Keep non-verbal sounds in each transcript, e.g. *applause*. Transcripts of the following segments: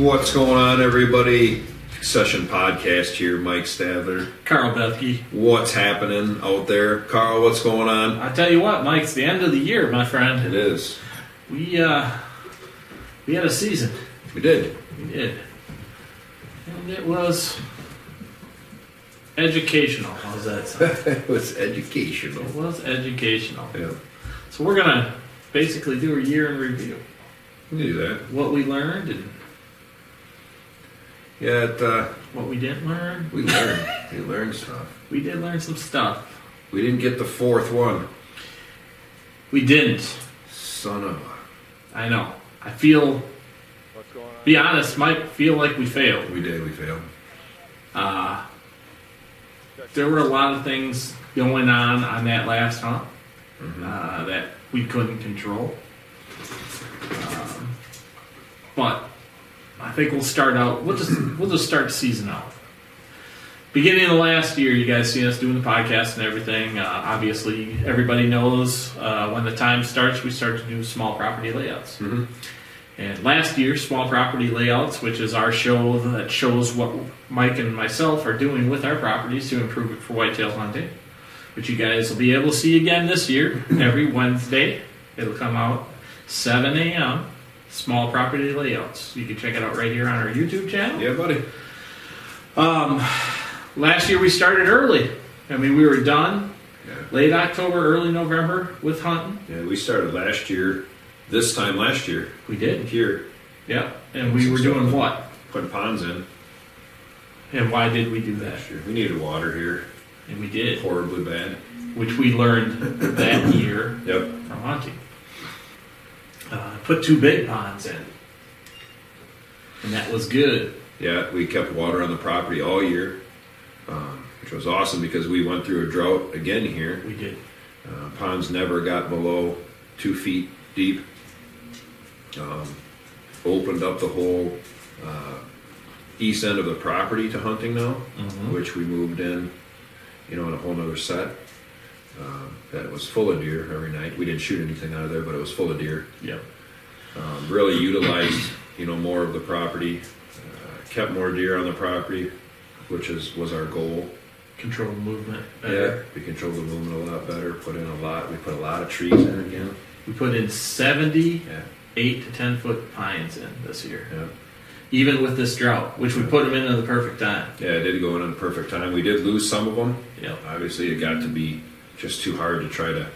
What's going on, everybody? Session podcast here, Mike Stavler. Carl Bethke. What's happening out there, Carl? What's going on? I tell you what, Mike, it's the end of the year, my friend. It is. We uh, we had a season. We did. We did, and it was educational. How's that sound? *laughs* it was educational. it was educational. Yeah, So we're gonna basically do a year in review, we do that. what we learned and Yeah, it, uh, what we didn't learn. we learned. we learned stuff. We did learn some stuff. We didn't get the fourth one. We didn't. Son of a. I know. I feel. What's going on? Be honest, might feel like we failed. We did. We failed. Uh, there were a lot of things going on on that last hunt Mhm. uh, that we couldn't control. Um, but I think we'll start out. We'll just we'll just start the season out. Beginning of the last year, you guys seen us doing the podcast and everything. Uh, obviously, everybody knows uh, when the time starts, we start to do small property layouts. Mhm. And last year, Small Property Layouts, which is our show that shows what Mike and myself are doing with our properties to improve it for whitetail hunting, which you guys will be able to see again this year, *clears throat* every Wednesday. It'll come out 7 a.m. Small Property Layouts. You can check it out right here on our YouTube channel. Yeah, buddy. Um, last year we started early. I mean, we were done Yeah. late October, early November with hunting. Yeah, we started last year. This time last year We did. here, Yeah. And we were doing what? putting ponds in And why did we do that? last year. We needed water here, And we did. horribly bad. which we learned that *coughs* year Yep. from hunting. Uh, put two big ponds in, and that was good. Yeah, we kept water on the property all year, um, which was awesome because we went through a drought again here. We did. Uh, ponds never got below two feet deep. Um, opened up the whole uh, east end of the property to hunting now, Mhm. which we moved in, you know, in a whole other set. Um, that was full of deer every night. We didn't shoot anything out of there, but it was full of deer. Yep. Um, really utilized, you know, more of the property, uh, kept more deer on the property, which is was our goal. Control movement Yeah, we controlled the movement a lot better. Put in a lot. We put a lot of trees in again. We put in seventy Yeah, eight to ten foot pines in this year, yeah, even with this drought, which we put them in at the perfect time. yeah. It did go in at the perfect time. We did lose some of them. Yep. Obviously, it got to be just too hard to try to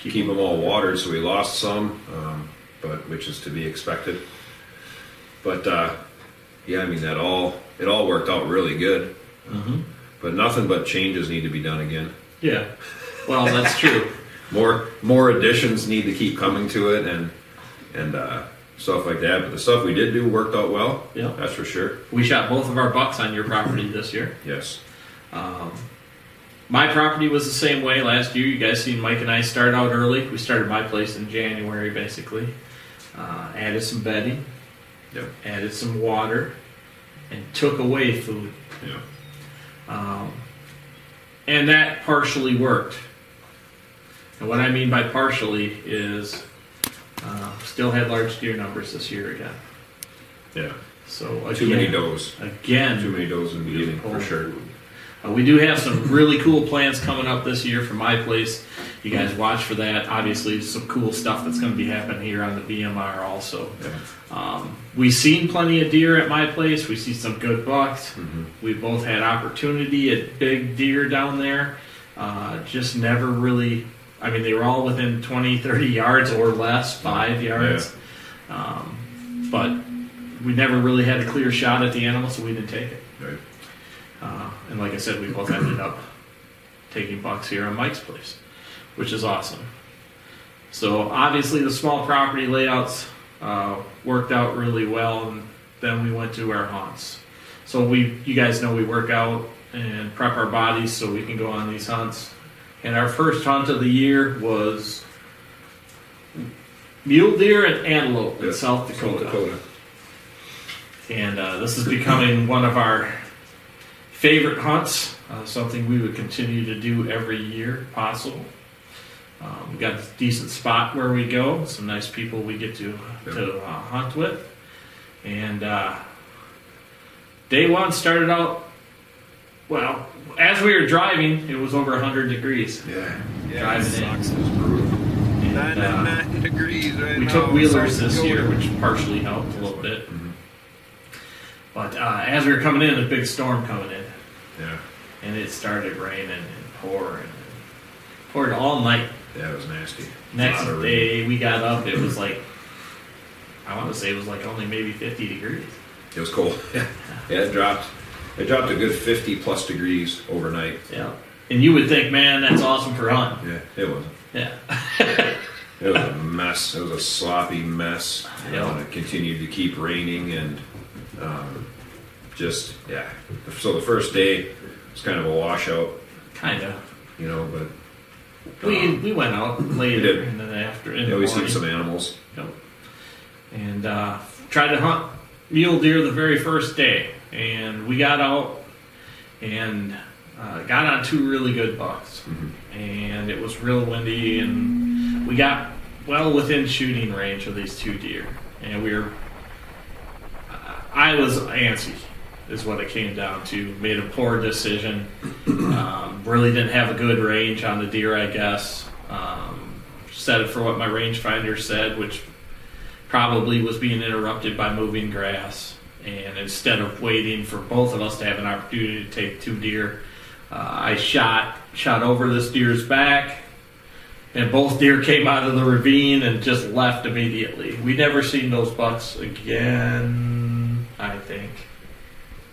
keep them all watered, so we lost some, um, but which is to be expected. But uh, yeah, I mean that all it all worked out really good. hmm But nothing but changes need to be done again. Yeah. Well, that's true. *laughs* More more additions need to keep coming to it, and and uh, stuff like that. But the stuff we did do worked out well. Yeah. That's for sure. We shot both of our bucks on your property this year. Yes. Um, my property was the same way last year. You guys seen Mike and I start out early. We started my place in January, basically. Uh, added some bedding, Yep. added some water, and took away food. Yeah. Um, and that partially worked. And what I mean by partially is uh, still had large deer numbers this year again. Yeah. So again, Too many does. Again, Too many does in the beginning for sure. Uh, we do have some really cool plans coming up this year for my place. You guys watch for that. Obviously, some cool stuff that's going to be happening here on the BMR also. Um, we've seen plenty of deer at my place. We see some good bucks. Mhm. We both had opportunity at big deer down there. Uh, just never really, I mean, they were all within 20, 30 yards or less, five yards. Um, but we never really had a clear shot at the animal, so we didn't take it. Right. And like I said, we both ended up taking bucks here on Mike's place, which is awesome. So obviously the small property layouts uh, worked out really well, and then we went to our hunts. So we, you guys know, we work out and prep our bodies so we can go on these hunts. And our first hunt of the year was mule deer and antelope in Yeah, South Dakota. South Dakota. And uh, this is becoming one of our favorite hunts, uh, something we would continue to do every year possible. Um, we got a decent spot where we go, some nice people we get to, to uh, hunt with. And uh, day one started out well. As we were driving, it was over 100 degrees. Yeah, yeah, Driving it in. sucks. It was brutal. And, uh, 99 degrees right we now. took wheelers South this year, which partially helped a little bit. Mhm. But uh, as we were coming in, a big storm coming in, Yeah, and it started raining and pouring, and poured all night. yeah, it was nasty. Next day we got up, it was like I want to say it was like only maybe 50 degrees. It was cold. *laughs* Yeah, yeah, it dropped. It dropped a good fifty plus degrees overnight. Yeah. And you would think, man, that's awesome for hunting. Yeah, it wasn't. Yeah. *laughs* It was a mess. It was a sloppy mess. Yeah. and it continued to keep raining and um, just yeah. So the first day was kind of a washout, kind of. you know. But We um, we went out later did. in the after in yeah, the we seen morning. some animals. Yep. And uh, tried to hunt mule deer the very first day, and we got out and uh, got on two really good bucks, Mhm. and it was real windy, and we got well within shooting range of these two deer, and we were. I was antsy, is what it came down to. Made a poor decision. Um, really didn't have a good range on the deer, I guess. Um, set it for what my rangefinder said, which probably was being interrupted by moving grass. And instead of waiting for both of us to have an opportunity to take two deer, uh, I shot shot over this deer's back, and both deer came out of the ravine and just left immediately. We never seen those bucks again. I think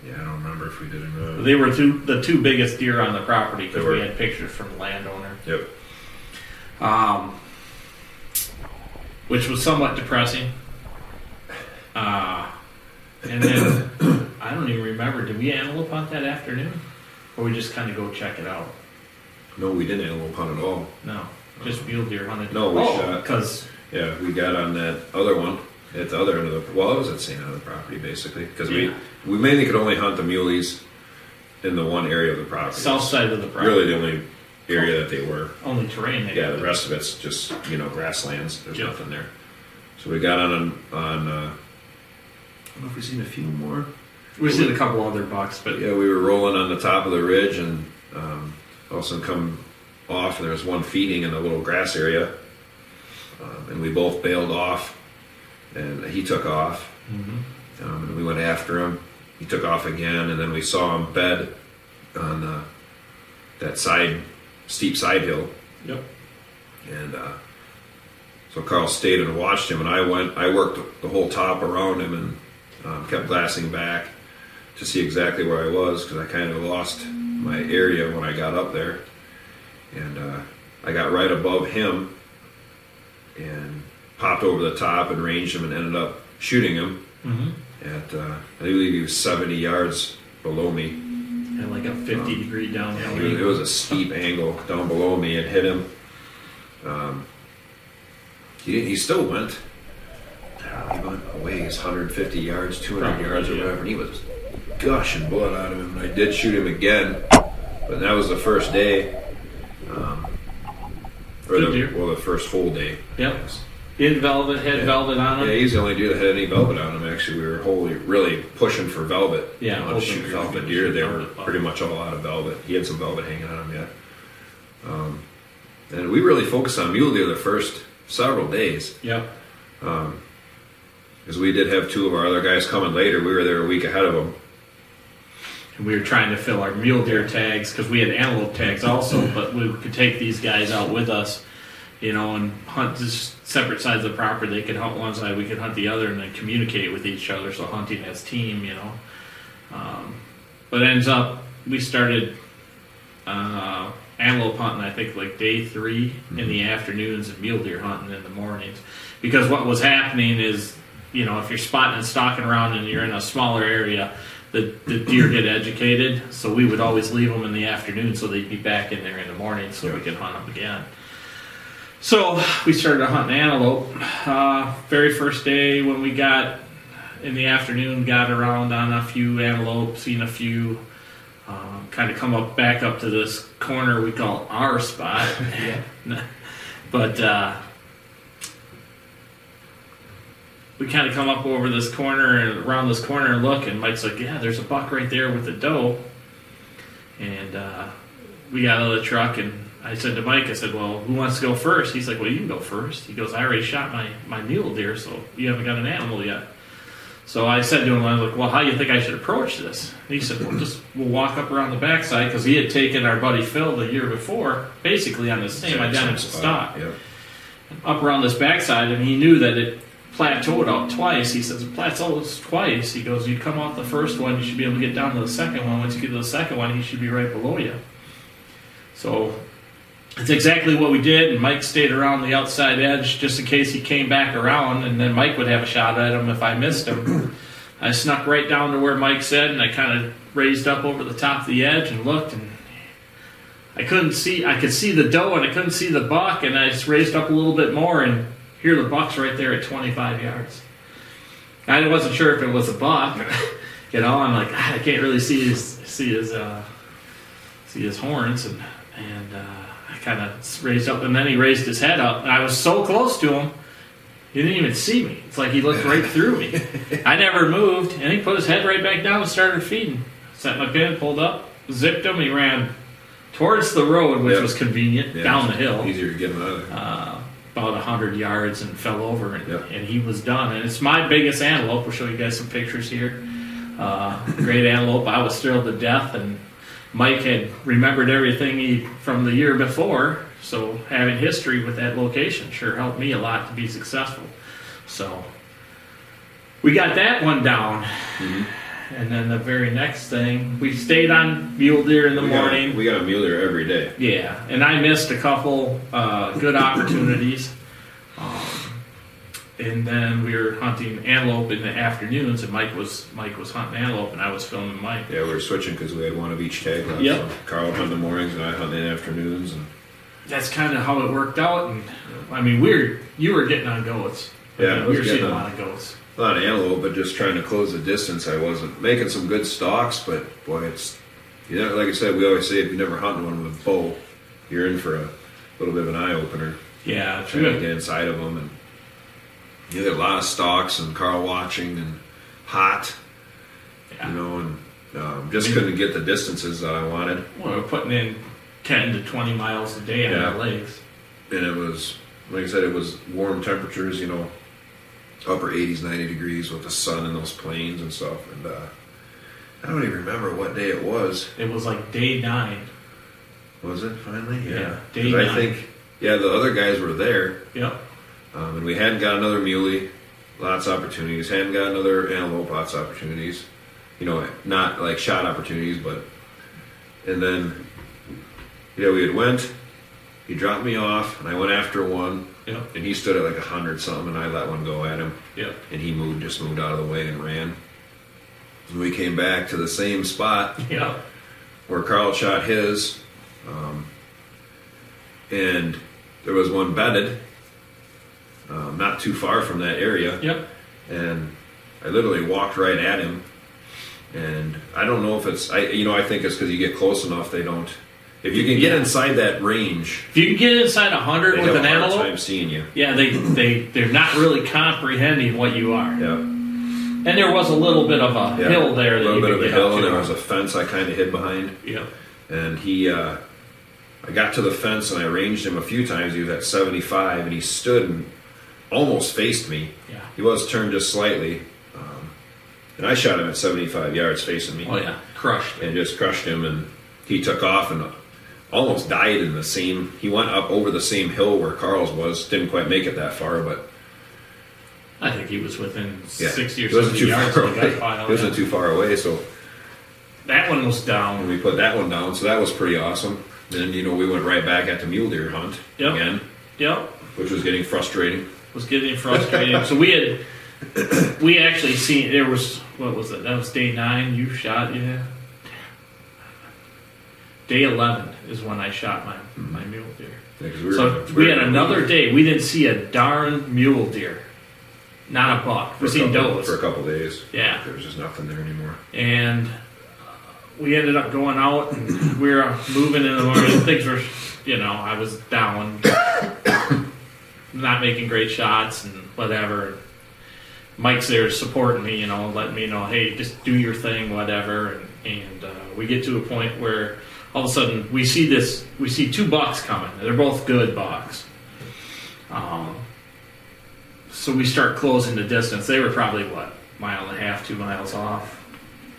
Yeah, I don't remember if we did or not. they were two the two biggest deer on the property because They were. we had pictures from the landowner Yep. um, which was somewhat depressing. Uh, and then I don't even remember. Did we antelope hunt that afternoon, or we just kind of go check it out? No, we didn't antelope hunt at all. No, just mule deer hunted. No, we shot- because Yeah, we got on that other one at the other end of the. Well, I was at the same end of the property basically because Yeah. we we mainly could only hunt the muleys in the one area of the property. south side of the property, Really, the only area that they were. only terrain. they Yeah, the rest of it's just you know grasslands. There's Yep. nothing there. So we got on on. Uh, I don't know if we've seen a few more. We've seen a couple other bucks, but But yeah, we were rolling on the top of the ridge and um, all of a sudden come off, and there was one feeding in the little grass area, um, and we both bailed off, and he took off, Mhm. um, and we went after him. He took off again, and then we saw him bed on the, that side steep side hill, yep, and uh, so Carl stayed and watched him, and I went. I worked the whole top around him and um, kept glassing back to see exactly where I was because I kind of lost my area when I got up there, and uh, I got right above him and popped over the top and ranged him and ended up shooting him mm-hmm. at uh, I believe he was 70 yards below me. and like a fifty degree downhill. It was, it was a steep angle down below me and hit him. Um, he, he still went. He went away. He's 150 yards, 200 Probably, yards, or yeah. whatever. And he was gushing blood out of him. And I did shoot him again, but that was the first day. Um, or the, well, the first whole day. Yep. In velvet, head Yeah. velvet on him. Yeah, he's the only deer that had any velvet on him. Actually, we were wholly, really pushing for velvet. Yeah, you know, to shoot velvet deer. They were pretty much all out of velvet. He had some velvet hanging on him yet. Um, and we really focused on mule deer the first several days Yep. because we did have two of our other guys coming later. We were there a week ahead of them. And we were trying to fill our mule deer tags because we had antelope tags also, but we could take these guys out with us, you know, and hunt just separate sides of the property. They could hunt one side, we could hunt the other, and then communicate with each other. So hunting as team, you know. Um, but it ends up we started uh, antelope hunting. I think like day 3 in the afternoons and mule deer hunting in the mornings, because what was happening is, you know, if you're spotting and stalking around and you're in a smaller area the, the deer get educated, so we would always leave them in the afternoon so they'd be back in there in the morning so we could hunt them again. So we started hunting antelope. Uh, very first day when we got in the afternoon, got around on a few antelope, seen a few. Um, kind of come up back up to this corner we call our spot, *laughs* *laughs* but uh, we kind of come up over this corner and around this corner and look, and Mike's like, "Yeah, there's a buck right there with the doe." And uh, we got out of the truck, and I said to Mike, "I said, well, who wants to go first? He's like, "Well, you can go first. He goes, "I already shot my my mule deer, so you haven't got an animal yet." So I said to him, I was like, "Well, how do you think I should approach this?" And he said, "Well, just we'll walk up around the backside because he had taken our buddy Phil the year before, basically on the same identical stock." Yep. up around this backside, and he knew that it plateaued out twice. He says, it plateaus twice. He goes, you come off the first one, you should be able to get down to the second one. Once you get to the second one, he should be right below you. So it's exactly what we did, and Mike stayed around the outside edge just in case he came back around, and then Mike would have a shot at him if I missed him. I snuck right down to where Mike said, and I kind of raised up over the top of the edge and looked, and I couldn't see. I could see the doe, and I couldn't see the buck, and I just raised up a little bit more, and here the buck's right there at 25 yards. I wasn't sure if it was a buck. *laughs* you know, I'm like, "Ah, I can't really see his see his uh, see his horns, and and uh, kind of raised up, and then he raised his head up, and I was so close to him. He didn't even see me. It's like he looked right through me. *laughs* I never moved, and he put his head right back down and started feeding. Set my pin, pulled up, zipped him. He ran towards the road, which Yep. was convenient, Yeah. down the hill Easier to get them out of there. uh, about 100 yards and fell over and, Yep. and he was done and it's my biggest antelope we'll show you guys some pictures here uh, great antelope i was thrilled to death and mike had remembered everything he from the year before so having history with that location sure helped me a lot to be successful so we got that one down and then the very next thing we stayed on mule deer in the we got- morning we got a mule deer every day. yeah, and I missed a couple uh, good opportunities. *clears throat* Um, and then we were hunting antelope in the afternoons, and Mike was Mike was hunting antelope, and I was filming Mike. Yeah, we were switching because we had one of each tag left. Yep. So Carl would hunt in the mornings and I hunt in the afternoons. And That's kind of how it worked out. And I mean, we were you were getting on goats. Yeah, I we was were seeing a lot of goats. not antelope, but just trying to close the distance. I wasn't making some good stalks, but boy, it's you know, like I said, we always say if you never hunt one with a bow, you're in for a little bit of an eye opener. Yeah, Trying to get inside of them, and you get a lot of stocks and Carl watching and hot, Yeah. you know, and um, just couldn't get the distances that I wanted. Well, we're putting in ten to twenty miles a day on Yeah. our legs. and it was like I said, it was warm temperatures, you know, upper 80s, 90 degrees with the sun and those plains and stuff. And uh, I don't even remember what day it was. It was like day nine. Was it finally? Yeah, day nine. I think yeah, the other guys were there, Yep. Um, and we hadn't got another muley, lots of opportunities. Hadn't got another antelope, lots of opportunities. You know, not like shot opportunities, but and then yeah, we had went. He dropped me off, and I went after one. Yep. And he stood at like a hundred something, and I let one go at him, Yep. and he moved, just moved out of the way and ran. And we came back to the same spot *laughs* Yep. where Carl shot his, um, and there was one bedded, um, not too far from that area, Yep. and I literally walked right at him, and I don't know if it's, I you know, I think it's because you get close enough, they don't. If you can get Yeah. inside that range, If you can get inside a hundred with an antelope, time seeing you. Yeah, they they they're not really comprehending what you are. Yeah. And there was a little bit of a Yeah, hill there A little bit of a hill, and there was a fence I kind of hid behind. yeah, And he, uh, I got to the fence and I ranged him a few times. He was at 75, and he stood and almost faced me. yeah. He was turned just slightly, um, and I shot him at 75 yards facing me, Oh yeah, crushed. and just crushed him. And he took off and almost died in the same. He went up over the same hill where Carl's was. Didn't quite make it that far, but I think he was within yeah, sixty or seventy too yards far of the gut away. *laughs* pile. He wasn't yeah. too far away, so. That one was down. And we put that one down, so that was pretty awesome. Then you know we went right back at the mule deer hunt Yep. again, Yep, which was getting frustrating. Was getting frustrated. so we had we actually seen there was what was it? That was day nine. You shot yeah. Day eleven is when I shot my my hmm. mule deer. Yeah, we So we had another day. We didn't see a darn mule deer, not a buck. We seen does. for a couple days. Yeah, There was just nothing there anymore. and we ended up going out and we were moving in the morning. Things were, you know, I was down, not making great shots and whatever. Mike's there supporting me, you know, letting me know, hey, just do your thing, whatever. And, and uh, we get to a point where all of a sudden we see this, we see two bucks coming. They're both good bucks. Um, so we start closing the distance. They were probably what mile and a half, two miles off.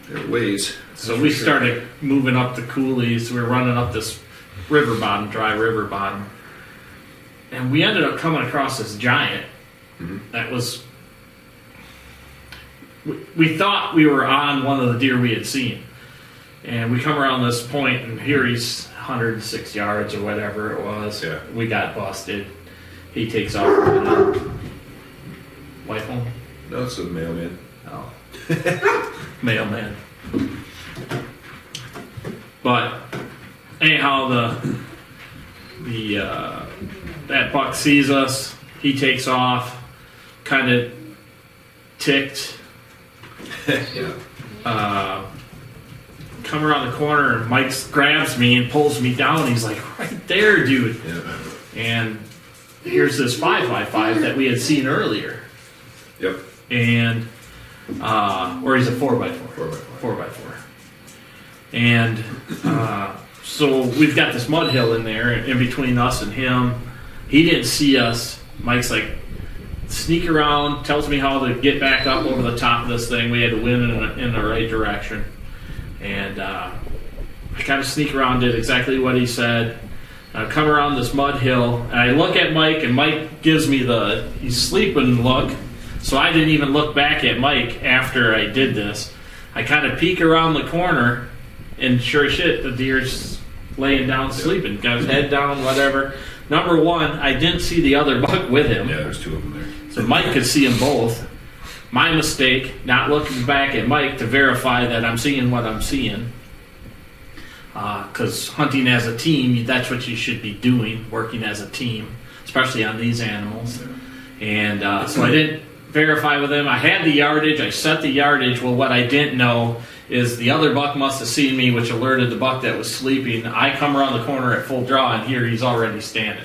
They're ways. So we started moving up the coulees. We were running up this river bottom, dry river bottom, and we ended up coming across this giant Mhm. that was. We, we thought we were on one of the deer we had seen, and we come around this point, and here he's 106 yards or whatever it was. Yeah. We got busted. He takes off. Wife home. No, it's a mailman. Oh. *laughs* Mailman. But anyhow, the the uh, that buck sees us. He takes off, kind of ticked. *laughs* yeah. Uh, come around the corner, and Mike grabs me and pulls me down. He's like, "Right there, dude!" Yeah. And here's this five by five that we had seen earlier, Yep. and uh, or he's a four by four. Four by four. four by four. And uh, so we've got this mud hill in there in between us and him. He didn't see us. Mike's like, sneak around, tells me how to get back up over the top of this thing. We had to win in, in the right direction. And uh, I kind of sneak around, did exactly what he said. I come around this mud hill, and I look at Mike, and Mike gives me the he's sleeping look. So I didn't even look back at Mike after I did this. I kind of peek around the corner, and sure as shit, the deer's laying down sleeping, got his head down, whatever. Number one, I didn't see the other buck with him, Yeah, there's two of them there. so Mike could see them both. My mistake, not looking back at Mike to verify that I'm seeing what I'm seeing. Because hunting as a team, that's what you should be doing, working as a team, especially on these animals. And uh, so I didn't verify with him. I had the yardage. I set the yardage. Well, what I didn't know is the other buck must have seen me, which alerted the buck that was sleeping. I come around the corner at full draw, and here he's already standing.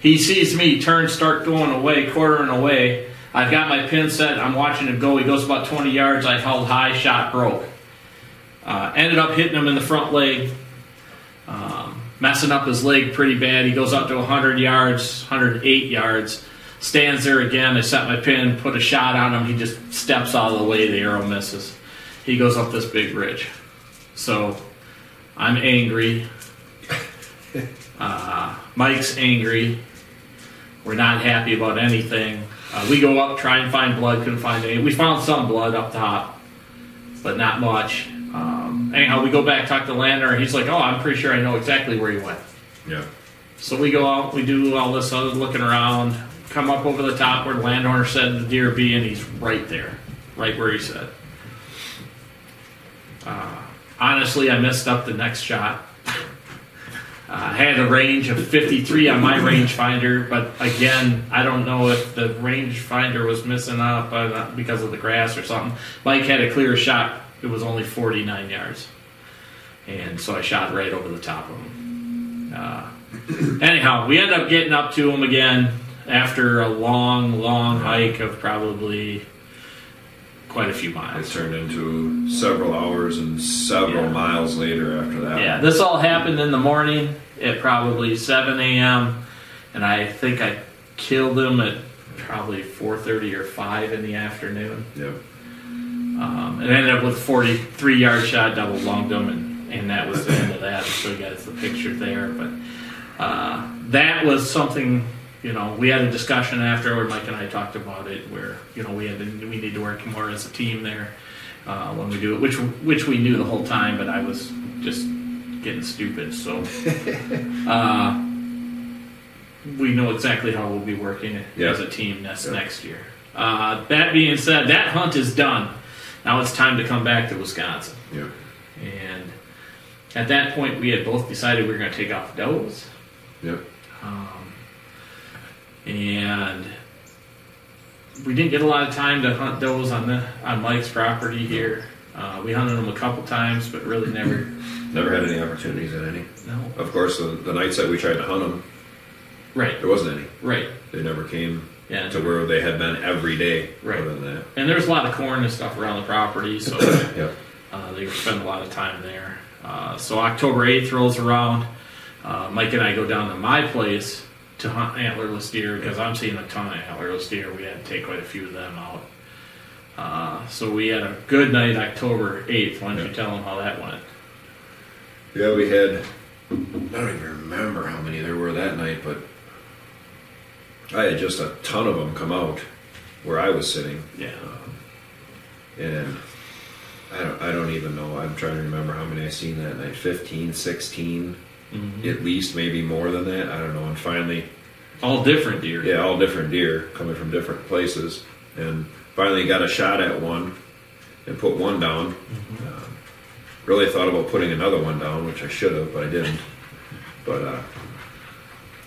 He sees me turn, start going away, quartering away. I've got my pin set. I'm watching him go. He goes about 20 yards. I held high, shot broke. Uh, ended up hitting him in the front leg, um, messing up his leg pretty bad. He goes up to 100 yards, 108 yards, stands there again. I set my pin, put a shot on him. He just steps out of the way. The arrow misses. He goes up this big ridge. So I'm angry. *laughs* Uh, Mike's angry. We're not happy about anything. Uh, we go up, try and find blood, couldn't find any. We found some blood up top, but not much. Um, anyhow, we go back, talk to the landowner. He's like, "Oh, I'm pretty sure I know exactly where he went." Yeah. So we go out, we do all this other looking around, come up over the top where the landowner said the deer be, and he's right there, right where he said. Uh, honestly, I messed up the next shot. *laughs* Uh, I had a range of 53 on my rangefinder, but again, I don't know if the rangefinder was missing up uh, because of the grass or something. Mike had a clear shot; it was only 49 yards, and so I shot right over the top of him. Uh, anyhow, we end up getting up to him again after a long, long hike of probably quite a few miles. It turned into several hours and several Yeah. miles later after that. Yeah, this all happened in the morning at probably 7 a.m. and I think I killed him at probably 4:30 or 5 in the afternoon. Yeah. Um, and ended up with a 43 yard shot, double lunged him, and, and that was the end of that. I'll show you guys the picture there. But uh, that was something, you know, we had a discussion after where Mike and I talked about it, where you know we had to, we need to work more as a team there uh, when we do it, which which we knew the whole time, but I was just getting stupid. So *laughs* uh, we know exactly how we'll be working Yeah. as a team next Yeah. next year. Uh, that being said, that hunt is done. Now it's time to come back to Wisconsin. Yeah. And at that point, we had both decided we were going to take off does. Yep. Um, and we didn't get a lot of time to hunt those on the on Mike's property here. Uh, we hunted them a couple times, but really never. Never had any opportunities at any. No. Of course, the, the nights that we tried to hunt them, Right. there wasn't any. Right. They never came Yeah. to where they had been every day. Right. Other than that. And there's a lot of corn and stuff around the property, so *coughs* Yep. uh, they spend a lot of time there. Uh, so October 8th rolls around. Uh, Mike and I go down to my place to hunt antlerless deer because I'm seeing a ton of antlerless deer. We had to take quite a few of them out. Uh, so we had a good night October 8th. Why don't you tell them how that went? Yeah, we had. I don't even remember how many there were that night, but I had just a ton of them come out where I was sitting, Yeah. and I don't. I don't even know. I'm trying to remember how many I seen that night. 15, 16, Mhm. at least, maybe more than that. I don't know. And finally, All different deer. yeah, all different deer coming from different places, and finally got a shot at one and put one down. Um, really thought about putting another one down, which I should have, but I didn't. But uh,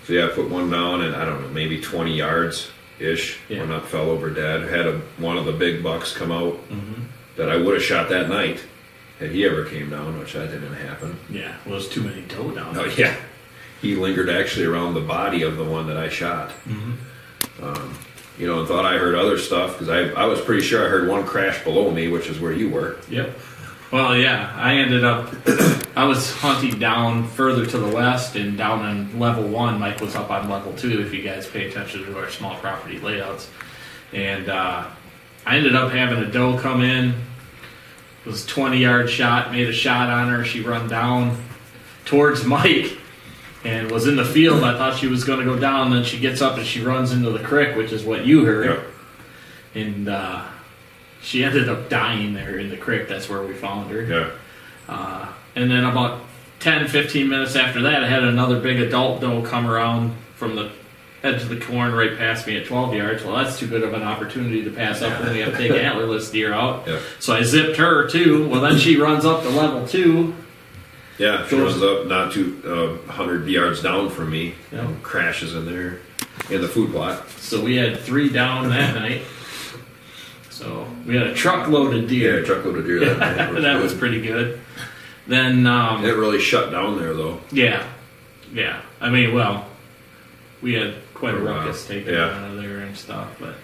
so yeah, I put one down, and I don't know, maybe 20 yards ish. Yeah. One up fell over dead. Had a, one of the big bucks come out Mhm. that I would have shot that night had he ever came down, which that didn't happen. Yeah. Well, there's too many doe down Oh there. yeah, he lingered actually around the body of the one that I shot. Mhm. Um, you know, and thought I heard other stuff because I, I was pretty sure I heard one crash below me, which is where you were. Yep. Well, yeah, I ended up. *coughs* I was hunting down further to the west and down on level one. Mike was up on level two. If you guys pay attention to our small property layouts, and uh, I ended up having a doe come in. It was a twenty yard shot. Made a shot on her. She run down towards *laughs* Mike and was in the field. I thought she was going to go down. Then she gets up and she runs into the creek, which is what you heard Yep. and uh, she ended up dying there in the creek. That's where we found her. Yeah. Uh, and then about 10, 15 minutes after that, I had another big adult doe come around from the edge of the corn right past me at 12 yards. Well, that's too good of an opportunity to pass up when we have to take *laughs* antlerless deer out. Yeah. So I zipped her too. Well, then she runs up to level two. Yeah, she Goes- up not too uh, 100 yards down from me Yeah. and crashes in there in the food plot. So we had three down that *laughs* night. So we had a truckload of deer. Yeah, truckload of deer that night. *laughs* It that was good. pretty good. Then um, It really shut down there though. Yeah, yeah. I mean, well, we had quite a For a while. ruckus taken Yeah. out of there and stuff, but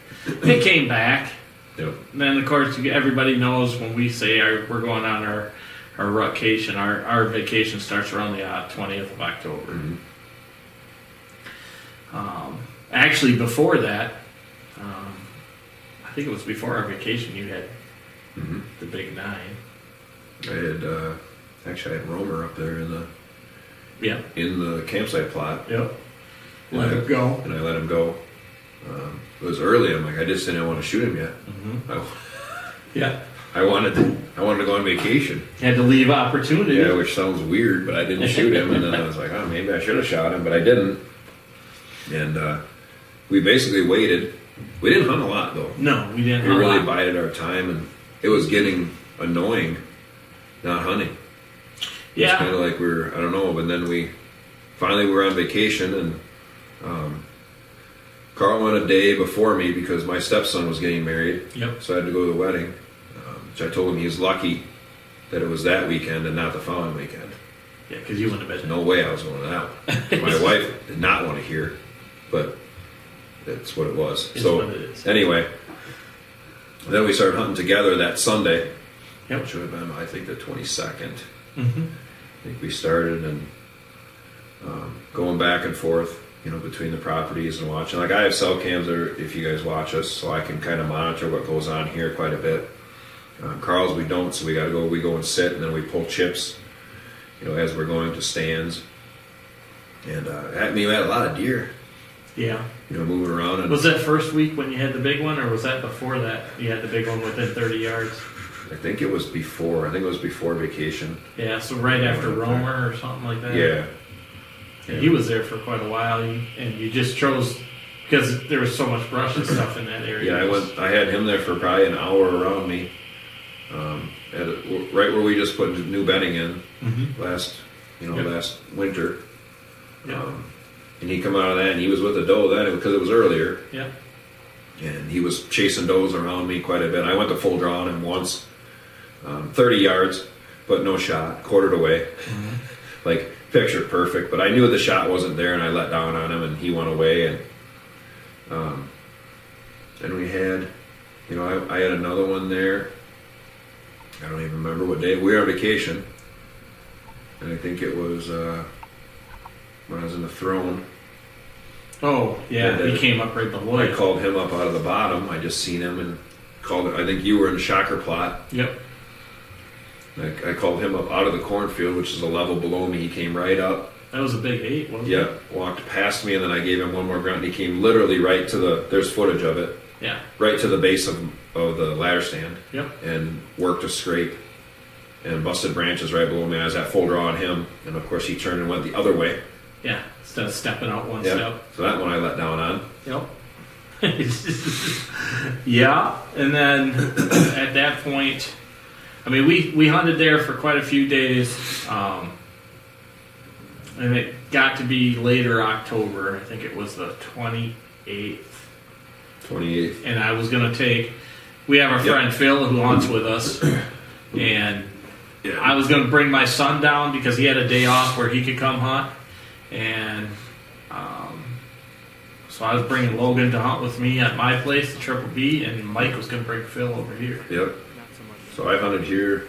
it came back. Yep. And then, of course, everybody knows when we say our, we're going on our our vacation. Our our vacation starts around the uh, twentieth of October. Mhm. Um, actually, before that, um, I think it was before our vacation. You had Mhm. the big nine. I had uh, actually I had Romer up there in the Yeah. in the campsite plot, Yep. Yeah. Let him go. and I let him go. Um, it was early. I'm like, I just didn't want to shoot him yet. hmm I, Yeah. I wanted to. I wanted to go on vacation. Had to leave opportunity. Yeah, which sounds weird, but I didn't shoot him, and then I was like, oh, maybe I should have shot him, but I didn't. And uh, we basically waited. We didn't hunt a lot though. No, we didn't. We really bided our time, and it was getting annoying not hunting. Yeah, It's kind of like we we're I don't know, but then we finally were on vacation, and um, Carl went a day before me because my stepson was getting married, Yep. so I had to go to the wedding. Which I told him he was lucky that it was that weekend and not the following weekend. Yeah, because you went to bed. No way I was going to that one. *laughs* My wife did not want to hear, but that's what it was. It's so what it is. anyway, then we started hunting together that Sunday. Yep. Which would have been, I think, the 22nd. hmm I think we started and um, going back and forth, you know, between the properties and watching. Like I have cell cams there if you guys watch us, so I can kind of monitor what goes on here quite a bit. Uh, Carl's we don't, so we got to go. We go and sit, and then we pull chips, you know, as we're going to stands. And uh, I mean, we had a lot of deer, Yeah. you know, moving around. And Was that first week when you had the big one, or was that before that? You had the big one within 30 yards. I think it was before. I think it was before vacation. Yeah, so right after. Romer or something like that. Yeah. And he was there for quite a while, and you just chose because there was so much brush and stuff in that area. Yeah, I went. I had him there for probably an hour around me. Um, at a, right where we just put new bedding in hmm last, you know, Yep. last winter. Yeah. Um, and he come out of that, and he was with a doe then because it was earlier, Yeah. and he was chasing does around me quite a bit. I went to full draw on him once, um, thirty yards, but no shot, quartered away, like picture perfect. But I knew the shot wasn't there, and I let down on him, and he went away, and um, and we had, you know, I, I had another one there. I don't even remember what day. We were on vacation, and I think it was uh, when I was in the throne. Oh, yeah, Yeah, he came up right I below you. called him up out of the bottom. I just seen him and called. I think you were in the shocker plot. Yep. I, I called him up out of the cornfield, which is a level below me. He came right up. That was a big eight, wasn't it? Yep, walked past me, and then I gave him one more grunt. And he came literally right to the. There's footage of it. Yeah. Right to the base of of the ladder stand. Yep. and worked a scrape and busted branches right below me. I was at full draw on him, and of course he turned and went the other way. Yeah. Instead of stepping out one Yeah. step. So that one I let down on. Yep. *laughs* yeah, and then *coughs* at that point, I mean, we we hunted there for quite a few days, um, and it got to be later October. I think it was the twenty eighth, Twenty eighth. and I was gonna take. We have our Yep. friend Phil who hunts with us, *clears throat* and Yeah. I was going to bring my son down because he had a day off where he could come hunt, and um, so I was bringing Logan to hunt with me at my place, the Triple B, and Mike was going to bring Phil over here. Yep. So I hunted here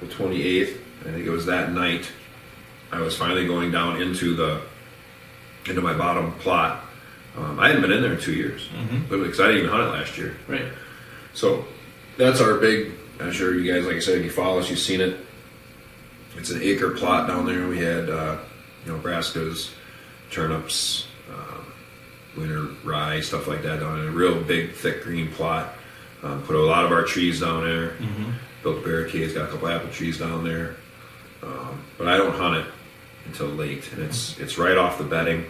the twenty eighth. I think it was that night. I was finally going down into the into my bottom plot. Um, I hadn't been in there in two years, Mhm. literally, because I didn't even hunt it last year. Right. So that's our big. I'm sure you guys, like I said, if you follow us, you've seen it. It's an acre plot down there. We had, uh, you know, brassicas, turnips, um, winter rye, stuff like that down there. A real big, thick green plot. Um, put a lot of our trees down there. Mm-hmm. Built barricades. Got a couple apple trees down there. Um, but I don't hunt it until late, and it's it's right off the bedding.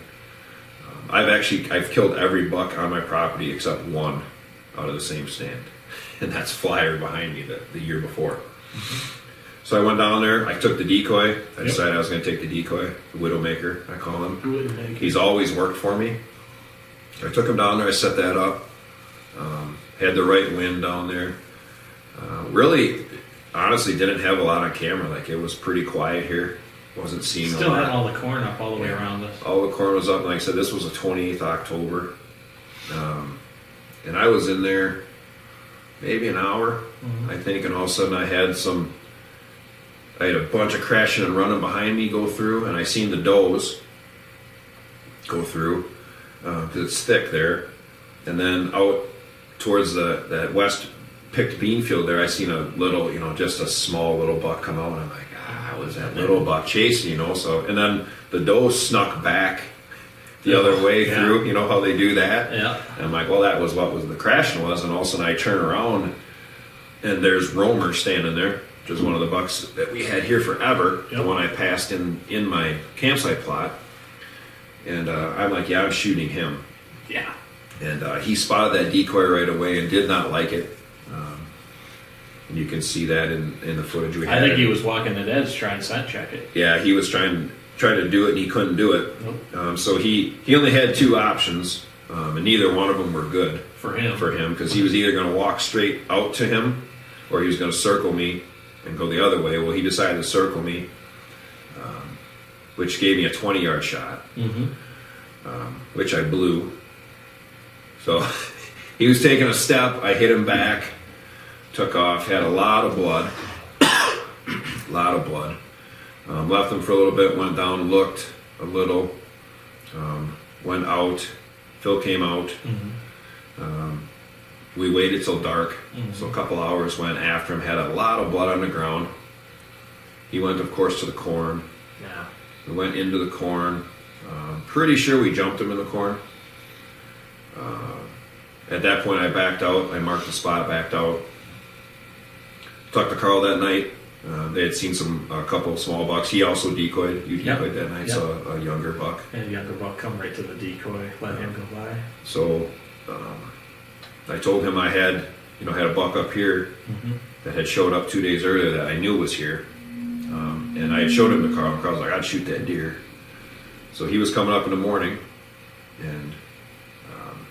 I've actually I've killed every buck on my property except one out of the same stand, and that's Flyer behind me the, the year before. So I went down there. I took the decoy. I decided I was going to take the decoy, the Widowmaker. I call him. Widowmaker. He's always worked for me. I took him down there. I set that up. Um, had the right wind down there. Uh, really, honestly, didn't have a lot on camera. Like it was pretty quiet here. Wasn't seeing a Still lot. had all the corn up all the way around us. All the corn was up. and Like I said, this was the 28th October. Um, and I was in there maybe an hour, I think, and all of a sudden I had some. I had a bunch of crashing and running behind me go through, and I seen the does go through because it's thick there. And then out towards the that west picked bean field there, I seen a little, you know, just a small little buck come out, and I'm like, ah, was that little buck chasing, you know? So, and then the doe snuck back the other way Yeah. through. You know how they do that? Yeah. And I'm like, well, that was what was the crashing was, and all of a sudden I turn around, and there's Romer standing there, which is one of the bucks that we had here forever. The one I passed in in my campsite plot, and uh, I'm like, yeah, I'm shooting him, Yeah. and uh, he spotted that decoy right away and did not like it. And you can see that in, in the footage we I think he was walking the edge trying to scent check it. Yeah, he was trying trying to do it and he couldn't do it. Nope. Um, so he he only had two options, um, and neither one of them were good For him. for him because he was either going to walk straight out to him or he was going to circle me and go the other way. Well, he decided to circle me, um, which gave me a 20 yard shot, Mm-hmm. um, which I blew. So *laughs* he was taking a step. I hit him back, took off, had a lot of blood, a *coughs* lot of blood. Um, left him for a little bit, went down, looked a little, um, went out. Phil came out. Um, we waited till dark, so a couple hours went after him. Had a lot of blood on the ground. He went, of course, to the corn. Yeah. We went into the corn. Um, pretty sure we jumped him in the corn. Uh, at that point, I backed out. I marked the spot, backed out. Talked to Carl that night. Uh, they had seen some a couple of small bucks. He also decoyed. You Yep. decoyed that night, Yep. so a younger buck. And a younger buck come right to the decoy, let him go by. So um, I told him I had, you know, had a buck up here Mm-hmm. that had showed up two days earlier that I knew was here. Um, and I had showed him to Carl, and Carl was like, I'd shoot that deer. So he was coming up in the morning, and um,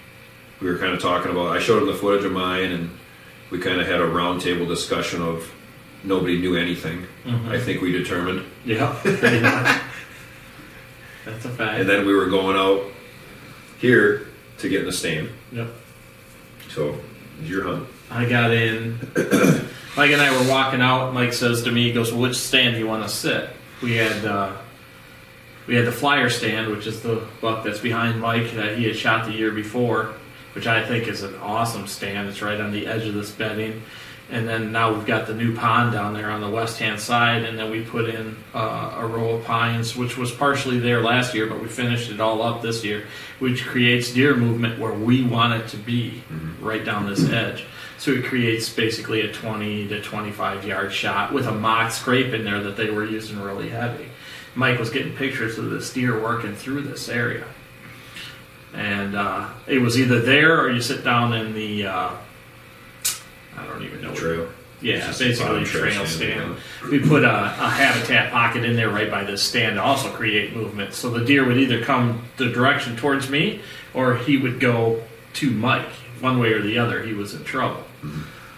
we were kind of talking about, I showed him the footage of mine, and we kind of had a roundtable discussion of nobody knew anything. Mhm. I think we determined. Yeah. pretty much. *laughs* That's a fact. And then we were going out here to get in the stand. yep. So, your hunt. I got in. *coughs* Mike and I were walking out. Mike says to me, he goes, "Which stand do you want to sit?" We had uh, we had the flyer stand, which is the buck that's behind Mike that he had shot the year before, which I think is an awesome stand. It's right on the edge of this bedding. And then now we've got the new pond down there on the west hand side, and then we put in uh, a row of pines, which was partially there last year, but we finished it all up this year, which creates deer movement where we want it to be, right down this edge. So it creates basically a 20 to 25 yard shot with a mock scrape in there that they were using really heavy. Mike was getting pictures of this deer working through this area. And uh, it was either there or you sit down in the, uh, I don't even know. what- Trail. Yeah, It's basically a trail stand. We put a, a habitat pocket in there right by this stand to also create movement. So the deer would either come the direction towards me or he would go to Mike. One way or the other, he was in trouble.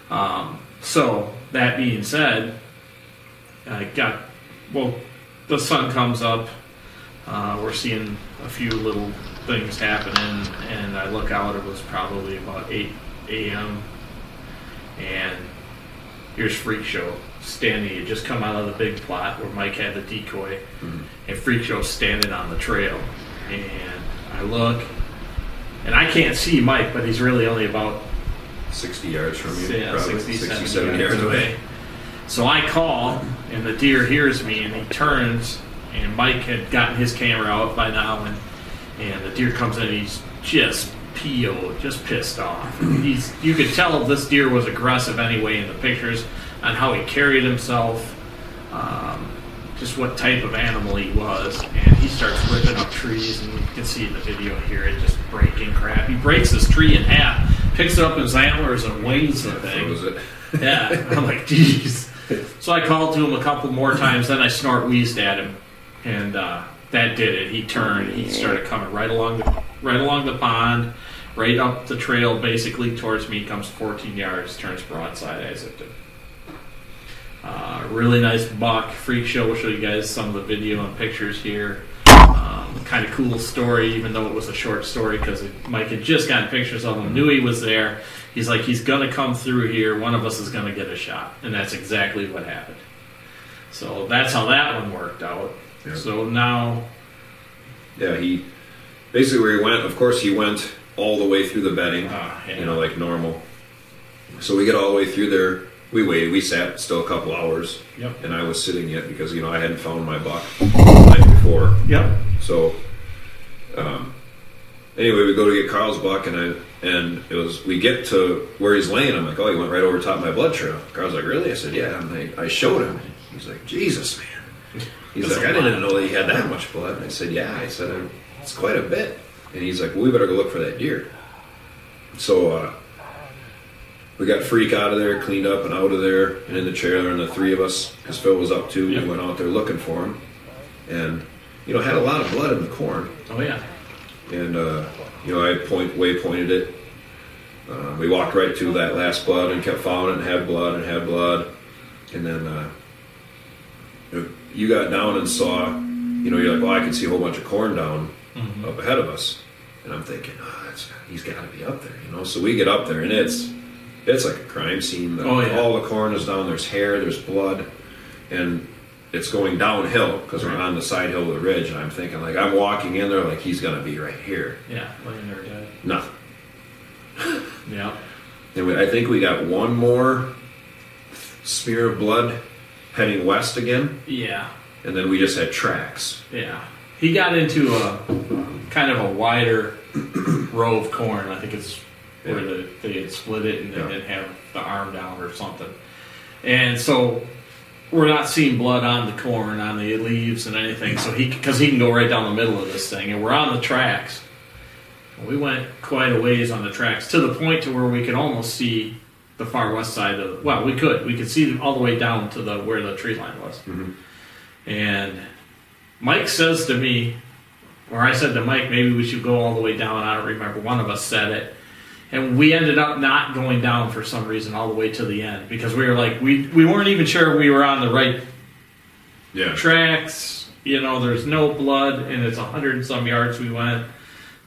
Um, so that being said, I got well. The sun comes up. Uh, we're seeing a few little things happening, and I look out. It was probably about eight a.m. and here's Freak Show standing. He had just come out of the big plot where Mike had the decoy, mm-hmm. and Freak Show standing on the trail. And I look, and I can't see Mike, but he's really only about 60 yards from you. yeah, probably. 60, 70 70 yards away. So I call, and the deer hears me, and he turns, and Mike had gotten his camera out by now, and and the deer comes in, and he's just PO'd, just pissed off. He's you could tell this deer was aggressive anyway in the pictures on how he carried himself, um, just what type of animal he was, and he starts ripping up trees, and you can see in the video here it just breaking crap. He breaks this tree in half, picks it up in his antlers, and wings the thing. Yeah, I'm like, jeez. So I called to him a couple more times, then I snort wheezed at him, and uh, that did it. He turned, he started coming right along the right along the pond, right up the trail, basically towards me. Comes 14 yards, turns broadside. I zipped him. Uh, really nice buck. Freak show. We'll show you guys some of the video and pictures here. Um, kind of cool story, even though it was a short story because Mike had just gotten pictures of him, knew he was there. He's like, he's gonna come through here. One of us is gonna get a shot, and that's exactly what happened. So that's how that one worked out. Yeah. So now, Yeah, he basically where he went. Of course, he went all the way through the bedding, uh, you know, like normal. So we get all the way through there. We waited. We sat still a couple hours, Yep. and I was sitting yet because you know I hadn't found my buck the night before. Yep. So, um, anyway, we go to get Carl's buck, and I and it was we get to where he's laying. I'm like, oh, he went right over top of my blood trail. Carl's like, really? I said, yeah. And I, I showed him. He's like, Jesus, man. He's That's like, I didn't lot. know that he had that much blood. And I said, yeah. I said, it's quite a bit. And he's like, well, we better go look for that deer. So uh, we got Freak out of there, cleaned up and out of there, and in the trailer, and the three of us, because Phil was up too, Yep. we went out there looking for him. And, you know, had a lot of blood in the corn Oh yeah. and uh, you know I point way pointed it. Uh, we walked right to that last blood and kept following it and had blood and had blood, and then uh, you, got down and saw. You know, you're like, well, I can see a whole bunch of corn down Mhm. up ahead of us, and I'm thinking, oh, he's got to be up there. You know, so we get up there and it's it's like a crime scene. Oh, yeah. All the corn is down. There's hair. There's blood, and it's going downhill because we're on the side hill of the ridge. And I'm thinking, like, I'm walking in there like he's gonna be right here. Yeah. Laying there dead. Nothing. *laughs* Yeah. And we, I think we got one more smear of blood heading west again, Yeah. and then we just had tracks. Yeah. He got into a kind of a wider *clears throat* row of corn. I think it's where Yeah. the, they had split it and they Yeah. didn't have the arm down or something. And so we're not seeing blood on the corn, on the leaves and anything. So he, because he can go right down the middle of this thing, and we're on the tracks. We went quite a ways on the tracks to the point to where we could almost see the far west side of. Well, we could. We could see all the way down to the where the tree line was. Mhm. And Mike says to me, or I said to Mike, maybe we should go all the way down. I don't remember. One of us said it. And we ended up not going down for some reason all the way to the end because we were like, we, we weren't even sure we were on the right Yeah. tracks. You know, there's no blood, and it's a hundred and some yards we went.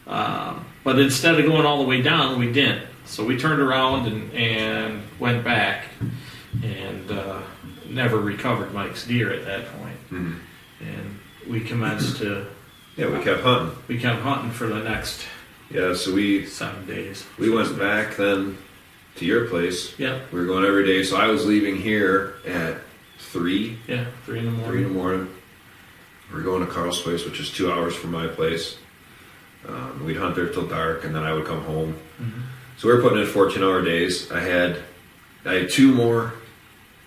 Um, but instead of going all the way down, we didn't. So we turned around and, and went back and uh, never recovered Mike's deer at that point. Mhm. And we commenced to, Yeah, we kept hunting. we kept hunting for the next Yeah, so we seven days. we went back then to your place. Yeah, We were going every day. So I was leaving here at three, yeah, three in the morning. three in the morning. We are going to Carl's place, which is two hours from my place. Um, we'd hunt there till dark, and then I would come home. Mhm. So we were putting in 14 hour days. I had I had two more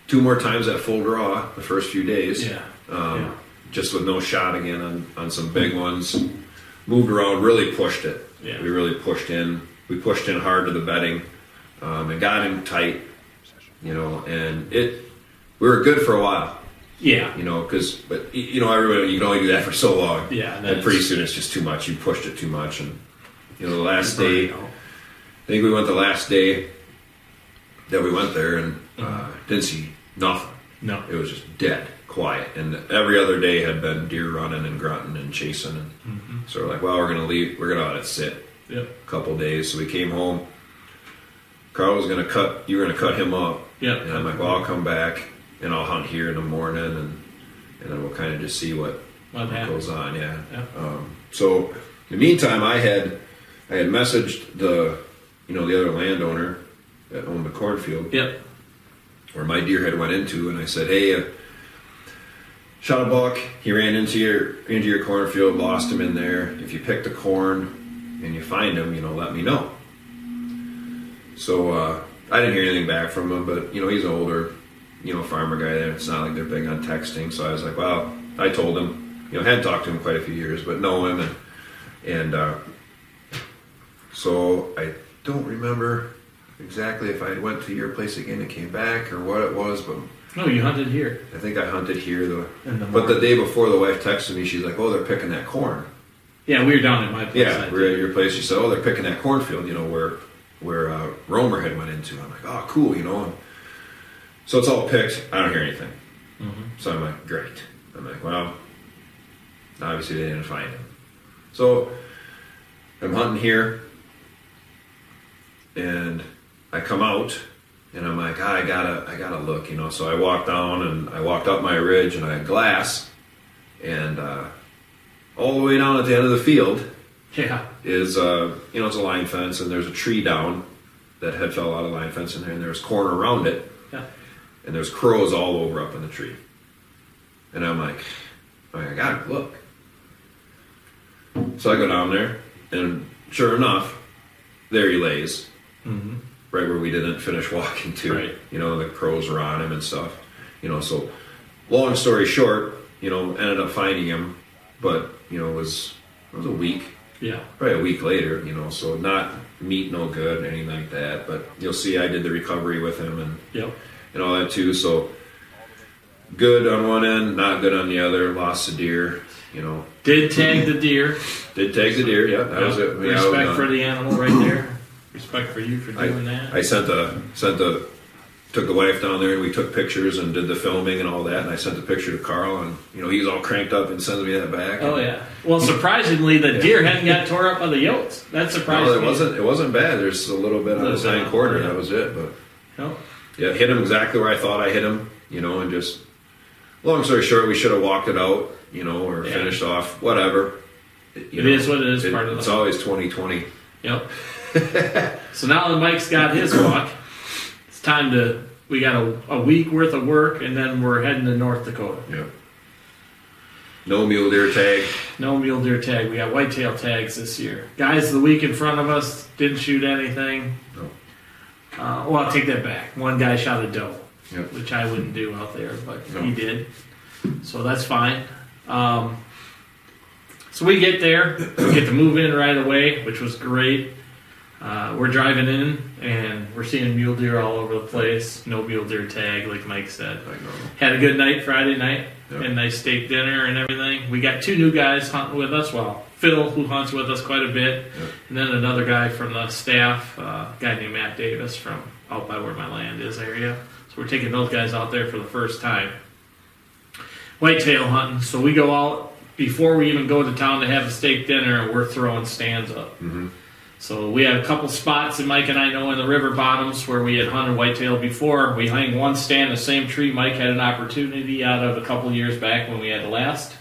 two more times at full draw the first few days. Yeah, Um, yeah. Just with no shot again on, on some big ones. Moved around, really pushed it. Yeah. We really pushed in. We pushed in hard to the bedding um, and got him tight, you know, and it, we were good for a while, yeah, you know, because, but, you know, everybody, you can only do that for so long. yeah. And pretty soon it's just too much. You pushed it too much. And, you know, the last day, You know, I think we went the last day that we went there and uh, didn't see nothing. No. It was just dead, quiet, and every other day had been deer running and grunting and chasing, and Mm-hmm. so we're like, well, we're gonna leave, we're gonna let it sit Yep. a couple days. So we came home. Carl was gonna cut, you were gonna cut him up, Yep. and I'm like, well, I'll come back and I'll hunt here in the morning, and and then we'll kind of just see what What goes on. Yeah. Yeah. Um, so in the meantime, I had I had messaged the you know the other landowner that owned the cornfield Yep. where my deer head went into, and I said, "Hey, uh, shot a buck. He ran into your into your cornfield, lost him in there. If you pick the corn and you find him, you know, let me know." So uh, I didn't hear anything back from him, but you know, he's an older, you know, farmer guy. There, it's not like they're big on texting. So I was like, "Well," I told him, you know, hadn't talked to him quite a few years, but know him, and and uh, so I don't remember exactly if I went to your place again and came back or what it was, but No, you hunted here I think I hunted here. In the but the day before, the wife texted me. She's like, "Oh, they're picking that corn." yeah, we were down at my place. Yeah, we're at your place. She said, "Oh, they're picking that cornfield." You know where where uh, Romer had went into. I'm like, "Oh, cool." You know, and so it's all picked. I don't hear anything. Mhm. So I'm like, "Great." I'm like, "Well, obviously they didn't find him." So I'm hunting here, and I come out, and I'm like, ah, "I gotta, I gotta look," you know. So I walked down, and I walked up my ridge, and I had glass, and uh, all the way down at the end of the field *laughs* Yeah. is uh, you know it's a line fence and there's a tree down that had fell out of line fence in there and there's corn around it Yeah. and there's crows all over up in the tree and i'm like i gotta look so i go down there and sure enough there he lays hmm right where we didn't finish walking to Right. you know the crows were on him and stuff you know so long story short you know ended up finding him but you know it was it was a week Yeah. probably a week later, you know, so not meat, no good, anything like that. But you'll see, I did the recovery with him and, Yep. and all that too. So good on one end, not good on the other. Lost a deer, you know. Did tag the deer. Did take the deer, yeah, that was it. Yeah, I was Respect for the animal right there. Respect for you for doing that. I sent the sent the took the wife down there and we took pictures and did the filming and all that. And I sent the picture to Carl and you know he's all cranked up and sends me that back. oh yeah. Well, surprisingly, the deer hadn't got *laughs* tore up by the yotes. That surprised No, it me. wasn't. It wasn't bad. There's a little bit on Little his bit hind on- quarter. yeah. That was it. But No. Yeah, hit him exactly where I thought I hit him, you know, and just long story short, we should have walked it out, you know, or Yeah. finished off, whatever. It, you It is what it is, part of the It's the- always twenty twenty. Yep. *laughs* so now that Mike's got his walk, it's time to. We got a, a week worth of work, and then we're heading to North Dakota. Yeah. No mule deer tag. No mule deer tag. We got whitetail tags this year. Guys, the week in front of us didn't shoot anything. No. Uh, well, I'll take that back. One guy shot a doe, Yep. which I wouldn't do out there, but No. he did. So that's fine. Um, so we get there, we get to move in right away, which was great. Uh, we're driving in and we're seeing mule deer all over the place. No mule deer tag, like Mike said. Like normal. Had a good night Friday night. Yep. Had a nice steak dinner and everything. We got two new guys hunting with us. Well, Phil, who hunts with us quite a bit, Yep. and then another guy from the staff, uh, guy named Matt Davis from out by where my land is area. So we're taking those guys out there for the first time. Whitetail hunting. So we go out before we even go to town to have a steak dinner, and we're throwing stands up. Mhm. So we had a couple spots that Mike and I know in the river bottoms where we had hunted whitetail before. We hung one stand, the same tree. Mike had an opportunity out of a couple years back when we had the last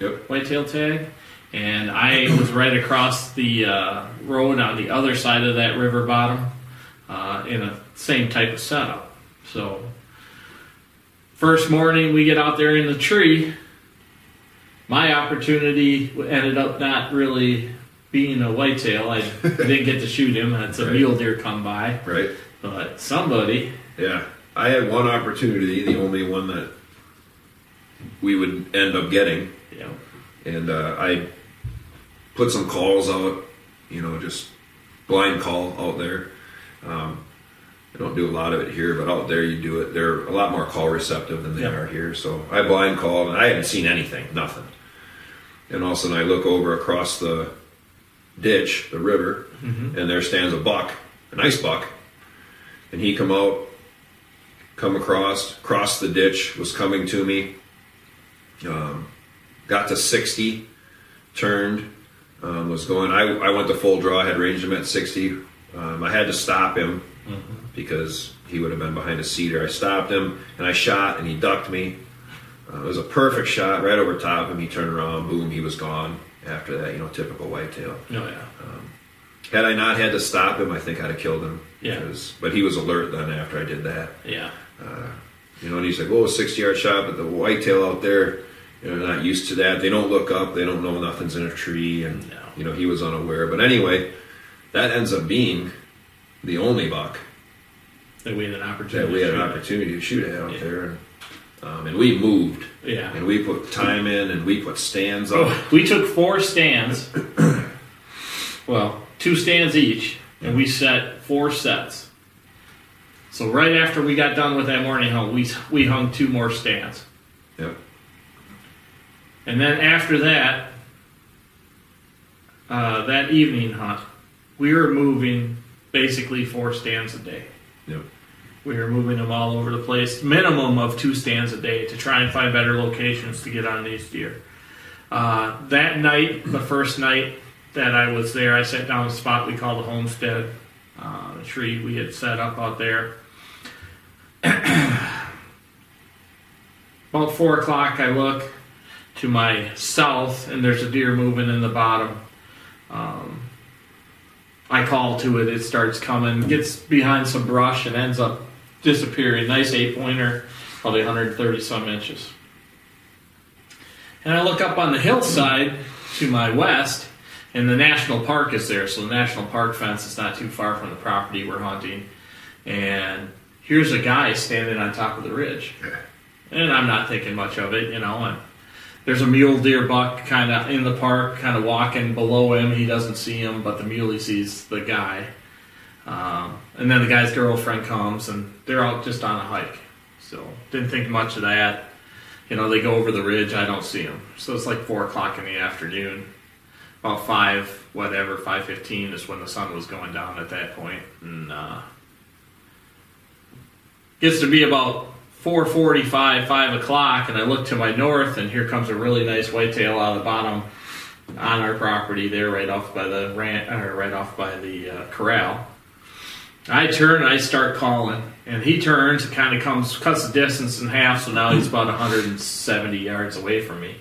Yep. whitetail tag, and I was right across the uh, road on the other side of that river bottom uh, in a same type of setup. So first morning we get out there in the tree. My opportunity ended up not really being a whitetail. I *laughs* didn't get to shoot him. It's a Right. mule deer come by, Right. but somebody. Yeah. I had one opportunity, the only one that we would end up getting, know, and uh, I put some calls out, you know, just blind call out there. Um, I don't do a lot of it here, but out there you do it. They're a lot more call receptive than they Yeah. are here. So I blind called, and I hadn't seen anything, nothing. And all of a sudden I look over across the ditch, the river, and there stands a buck, a nice buck, and he come out, come across, crossed the ditch, was coming to me. Um, got to 60, turned, um, was going. I, I went to full draw, I had ranged him at 60. Um, I had to stop him because he would have been behind a cedar. I stopped him and I shot and he ducked me. Uh, it was a perfect shot right over top of him. He turned around, boom, he was gone. After that, you know, typical whitetail. no, yeah, um, Had I not had to stop him, I think I'd have killed him. Yeah. Because, but he was alert then after I did that. yeah, uh, You know, and he's like, "Oh, a sixty-yard shot," but the whitetail out there, you know, they're not used to that. They don't look up. They don't know nothing's in a tree, and No. you know, he was unaware. But anyway, that ends up being the only buck that we had an opportunity. that we had to an shoot. opportunity to shoot at out Yeah. there, and, um, and we moved, Yeah. and we put time in, and we put stands up. Oh, we took four stands. *clears throat* well, two stands each, and we set four sets. So right after we got done with that morning hunt, we we hung two more stands, Yep. and then after that, uh, that evening hunt, we were moving basically four stands a day. Yep. We were moving them all over the place, minimum of two stands a day to try and find better locations to get on these deer. Uh, that night, the first night that I was there, I sat down a spot we call the homestead, uh, tree we had set up out there. *clears throat* About four o'clock, I look to my south, and there's a deer moving in the bottom. Um, I call to it, it starts coming, gets behind some brush, and ends up disappearing. Nice eight pointer, probably 130 some inches. And I look up on the hillside to my west, and the national park is there. So the national park fence is not too far from the property we're hunting. And here's a guy standing on top of the ridge. And I'm not thinking much of it, you know. And there's a mule deer buck kind of in the park, kind of walking below him. He doesn't see him, but the muley sees the guy. Um, and then the guy's girlfriend comes, and they're out just on a hike. So didn't think much of that. You know, they go over the ridge. I don't see them. So it's like four o'clock in the afternoon. About five, whatever, five fifteen is when the sun was going down at that point. point, and uh, gets to be about four forty-five, five o'clock, and I look to my north, and here comes a really nice whitetail out of the bottom on our property there, right off by the ran, or right off by the uh, corral. I turn and I start calling, and he turns and kind of comes, cuts the distance in half, so now he's about 170 yards away from me.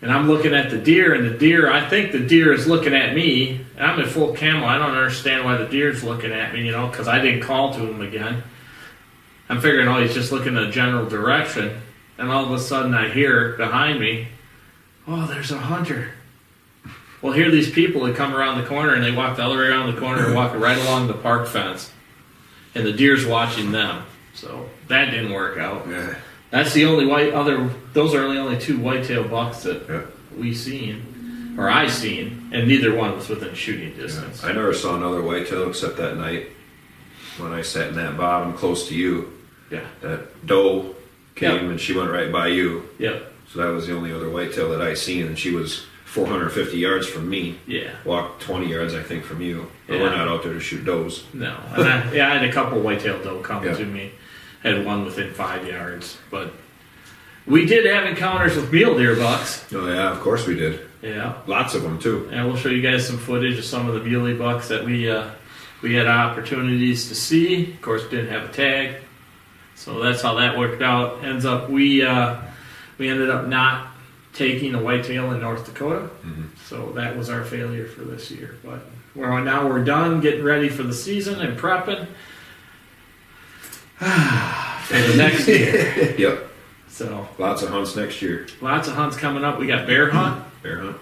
And I'm looking at the deer, and the deer, I think the deer is looking at me. And I'm in full camo. I don't understand why the deer's looking at me, you know, because I didn't call to him again. I'm figuring, oh, he's just looking in a general direction. And all of a sudden, I hear behind me, oh, there's a hunter. Well, here are these people that come around the corner and they walk the other way around the corner and walk right along the park fence. And the deer's watching them. So that didn't work out. Yeah. That's the only white other. Those are the only two whitetail bucks that Yeah. we seen, or I seen, and neither one was within shooting distance. I never saw another whitetail except that night when I sat in that bottom close to you. Yeah. That doe came Yep. and she went right by you. Yeah. So that was the only other whitetail that I seen, and she was 450 yards from me. Yeah. Walked 20 yards, I think, from you. But Yeah. we're not out there to shoot does. No. And I, yeah, I had a couple whitetail doe come Yeah. to me. Had one within five yards, but we did have encounters with mule deer bucks. Oh yeah, of course we did. Yeah. Lots of them too. And we'll show you guys some footage of some of the muley bucks that we uh, we had opportunities to see. Of course, didn't have a tag, so that's how that worked out. Ends up we uh, we ended up not taking a whitetail in North Dakota, mm-hmm. so that was our failure for this year. But we're now we're done getting ready for the season and prepping *sighs* for the next *laughs* year. Yep. So Lots of hunts next year. lots of hunts coming up. We got bear mm-hmm. hunt. Bear hunt.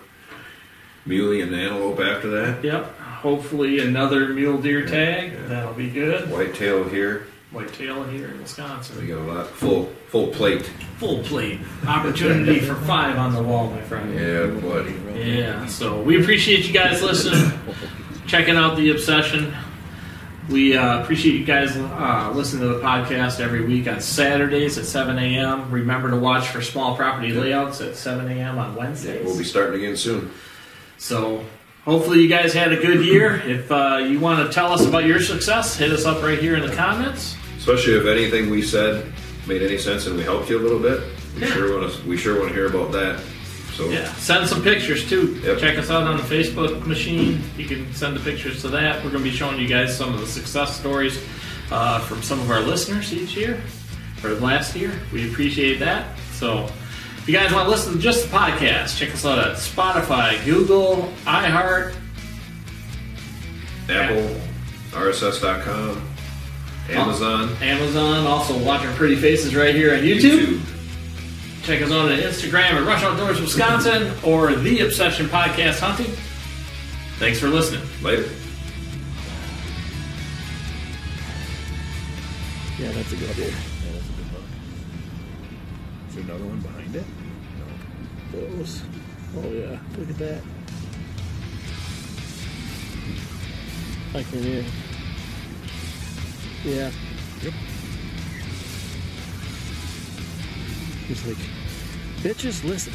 Muley and antelope after that. Yep. Hopefully another mule deer tag. yeah. That'll be good. Whitetail here. Whitetail here in Wisconsin. We got a lot full full plate. Full plate. Opportunity for five on the wall, my friend. Yeah, buddy. Yeah. So we appreciate you guys listening, checking out the obsession. We uh, appreciate you guys uh, listening to the podcast every week on Saturdays at 7 a.m. Remember to watch for small property layouts at 7 a.m. on Wednesdays. We'll be starting again soon. So hopefully you guys had a good year. If uh, you want to tell us about your success, hit us up right here in the comments. Especially if anything we said made any sense and we helped you a little bit. We Yeah. sure want to. We sure want to hear about that. So Yeah, send some pictures too. Yep. Check us out on the Facebook machine. You can send the pictures to that. We're going to be showing you guys some of the success stories uh, from some of our listeners each year or last year. We appreciate that. So, if you guys want to listen to just the podcast, check us out at Spotify, Google, iHeart, Apple, RSS.com, Amazon, Amazon. Also, watch our pretty faces right here on YouTube. Check us out on Instagram at Rush Outdoors Wisconsin or The Obsession Podcast Hunting. Thanks for listening. Later. Yeah, that's a good idea. Yeah, that's a good buck. Is there another one behind it? No. Those. Oh yeah, look at that. I can hear. Yeah. Yep. He's like, bitches, listen.